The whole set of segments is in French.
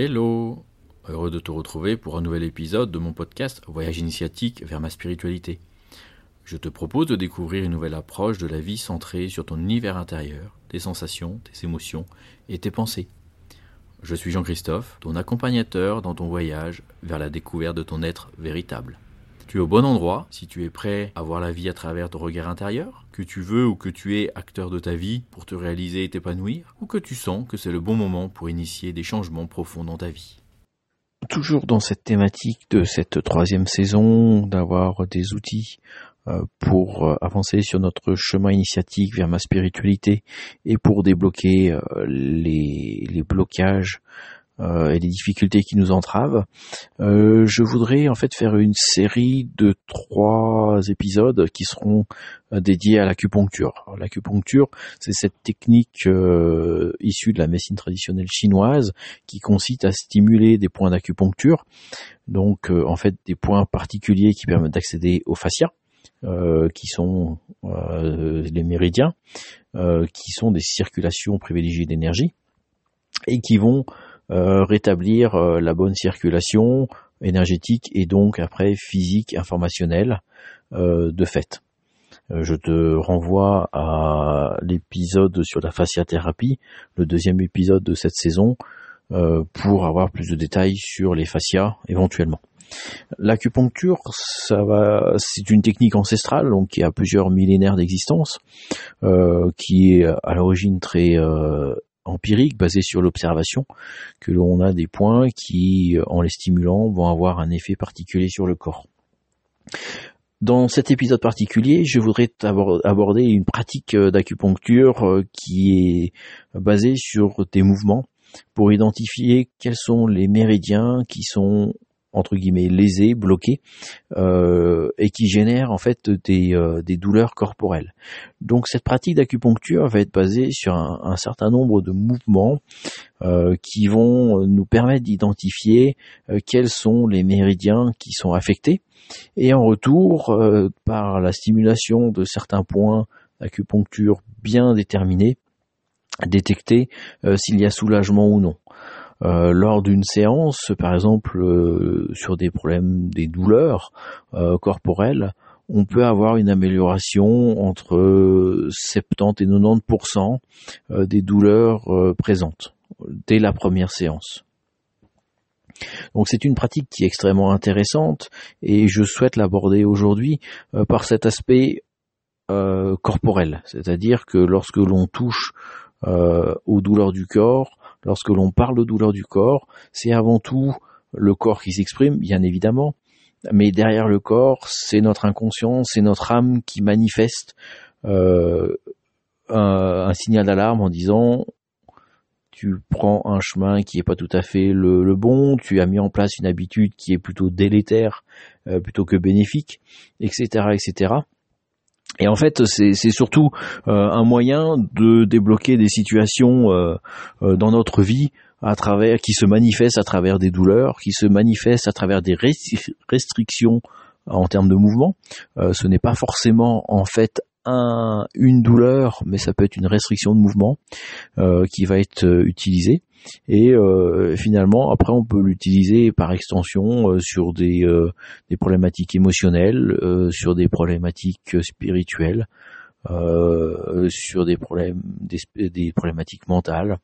Hello Heureux de te retrouver pour un nouvel épisode de mon podcast Voyage initiatique vers ma spiritualité. Je te propose de découvrir une nouvelle approche de la vie centrée sur ton univers intérieur, tes sensations, tes émotions et tes pensées. Je suis Jean-Christophe, ton accompagnateur dans ton voyage vers la découverte de ton être véritable. Tu es au bon endroit si tu es prêt à voir la vie à travers ton regard intérieur, que tu veux ou que tu es acteur de ta vie pour te réaliser et t'épanouir, ou que tu sens que c'est le bon moment pour initier des changements profonds dans ta vie. Toujours dans cette thématique de cette troisième saison, d'avoir des outils euh, pour euh, avancer sur notre chemin initiatique vers ma spiritualité et pour débloquer euh, les, les blocages euh, et les difficultés qui nous entravent. Euh, je voudrais en fait faire une série de trois épisodes qui seront euh, dédiés à l'acupuncture. L'acupuncture, c'est cette technique issue de la médecine traditionnelle chinoise qui consiste à stimuler des points d'acupuncture, donc en fait des points particuliers qui permettent d'accéder au fascia. qui sont les méridiens, qui sont des circulations privilégiées d'énergie et qui vont euh, rétablir euh, la bonne circulation énergétique et donc après physique informationnelle euh, de fait. Je te renvoie à l'épisode sur la fasciathérapie, le deuxième épisode de cette saison, pour avoir plus de détails sur les fascias éventuellement. L'acupuncture, ça va, c'est une technique ancestrale, donc qui a plusieurs millénaires d'existence, qui est à l'origine très empirique basé sur l'observation que l'on a des points qui, en les stimulant, vont avoir un effet particulier sur le corps. Dans cet épisode particulier, je voudrais aborder une pratique d'acupuncture euh, qui est basée sur des mouvements pour identifier quels sont les méridiens qui sont entre guillemets lésés, bloqués, euh, et qui génère en fait des, euh, des, douleurs corporelles. Donc cette pratique d'acupuncture va être basée sur un, certain nombre de mouvements euh, qui vont nous permettre d'identifier quels sont les méridiens qui sont affectés, et en retour, par la stimulation de certains points d'acupuncture bien déterminés, détecter s'il y a soulagement ou non. Euh, lors d'une séance, par exemple euh, sur des problèmes, des douleurs euh, corporelles, on peut avoir une amélioration entre 70 et 90% des douleurs présentes dès la première séance. Donc c'est une pratique qui est extrêmement intéressante et je souhaite l'aborder aujourd'hui par cet aspect corporel, c'est-à-dire que lorsque l'on touche aux douleurs du corps, lorsque l'on parle de douleur du corps, c'est avant tout le corps qui s'exprime, bien évidemment, mais derrière le corps, c'est notre inconscient, c'est notre âme qui manifeste euh, un, signal d'alarme en disant tu prends un chemin qui n'est pas tout à fait le, bon, tu as mis en place une habitude qui est plutôt délétère euh, plutôt que bénéfique, etc., etc. Et en fait, c'est surtout euh, un moyen de débloquer des situations euh, euh, dans notre vie à travers qui se manifestent à travers des douleurs, qui se manifestent à travers des restrictions en termes de mouvement. ce n'est pas forcément en fait un, une douleur, mais ça peut être une restriction de mouvement qui va être utilisée. Et euh, finalement, après, on peut l'utiliser par extension euh, sur des, euh, des problématiques émotionnelles, sur des problématiques spirituelles, sur des problèmes, des, des problématiques mentales.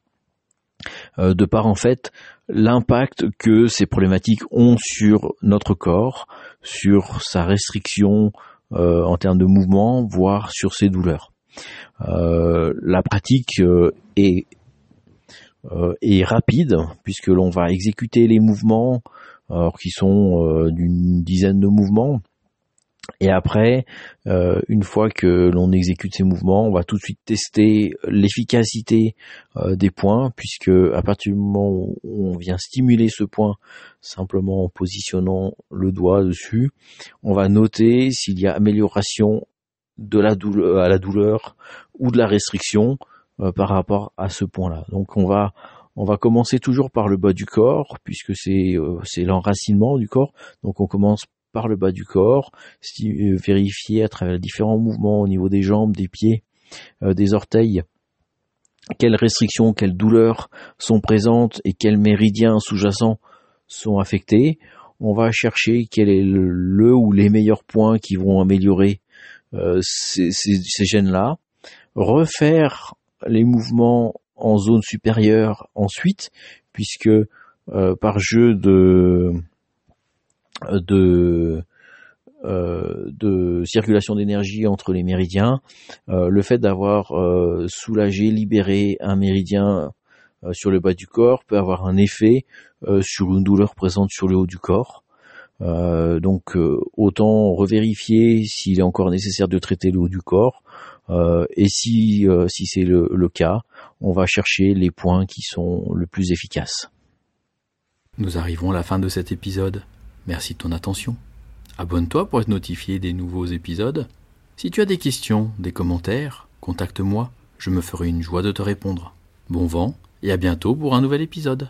de par en fait l'impact que ces problématiques ont sur notre corps, sur sa restriction en termes de mouvement, voire sur ses douleurs. la pratique est euh, et rapide, puisque l'on va exécuter les mouvements, qui sont euh, d'une dizaine de mouvements. Et après, euh, une fois que l'on exécute ces mouvements, on va tout de suite tester l'efficacité des points, puisque à partir du moment où on vient stimuler ce point simplement en positionnant le doigt dessus, on va noter s'il y a amélioration de la douleur, à la douleur ou de la restriction euh, par rapport à ce point-là. Donc on va on va commencer toujours par le bas du corps puisque c'est euh, c'est l'enracinement du corps. Donc on commence par le bas du corps, euh, vérifier à travers différents mouvements au niveau des jambes, des pieds, des orteils quelles restrictions, quelles douleurs sont présentes et quels méridiens sous-jacents sont affectés. On va chercher quel est le, ou les meilleurs points qui vont améliorer euh, ces, gènes-là. Refaire les mouvements en zone supérieure ensuite, puisque euh, par jeu de de euh, de circulation d'énergie entre les méridiens, euh, le fait d'avoir soulagé, libéré un méridien sur le bas du corps peut avoir un effet sur une douleur présente sur le haut du corps. donc autant revérifier s'il est encore nécessaire de traiter le haut du corps et si si c'est le, le, cas, on va chercher les points qui sont le plus efficaces. Nous arrivons à la fin de cet épisode. Merci de ton attention. Abonne-toi pour être notifié des nouveaux épisodes. Si tu as des questions, des commentaires, contacte-moi, je me ferai une joie de te répondre. Bon vent et à bientôt pour un nouvel épisode.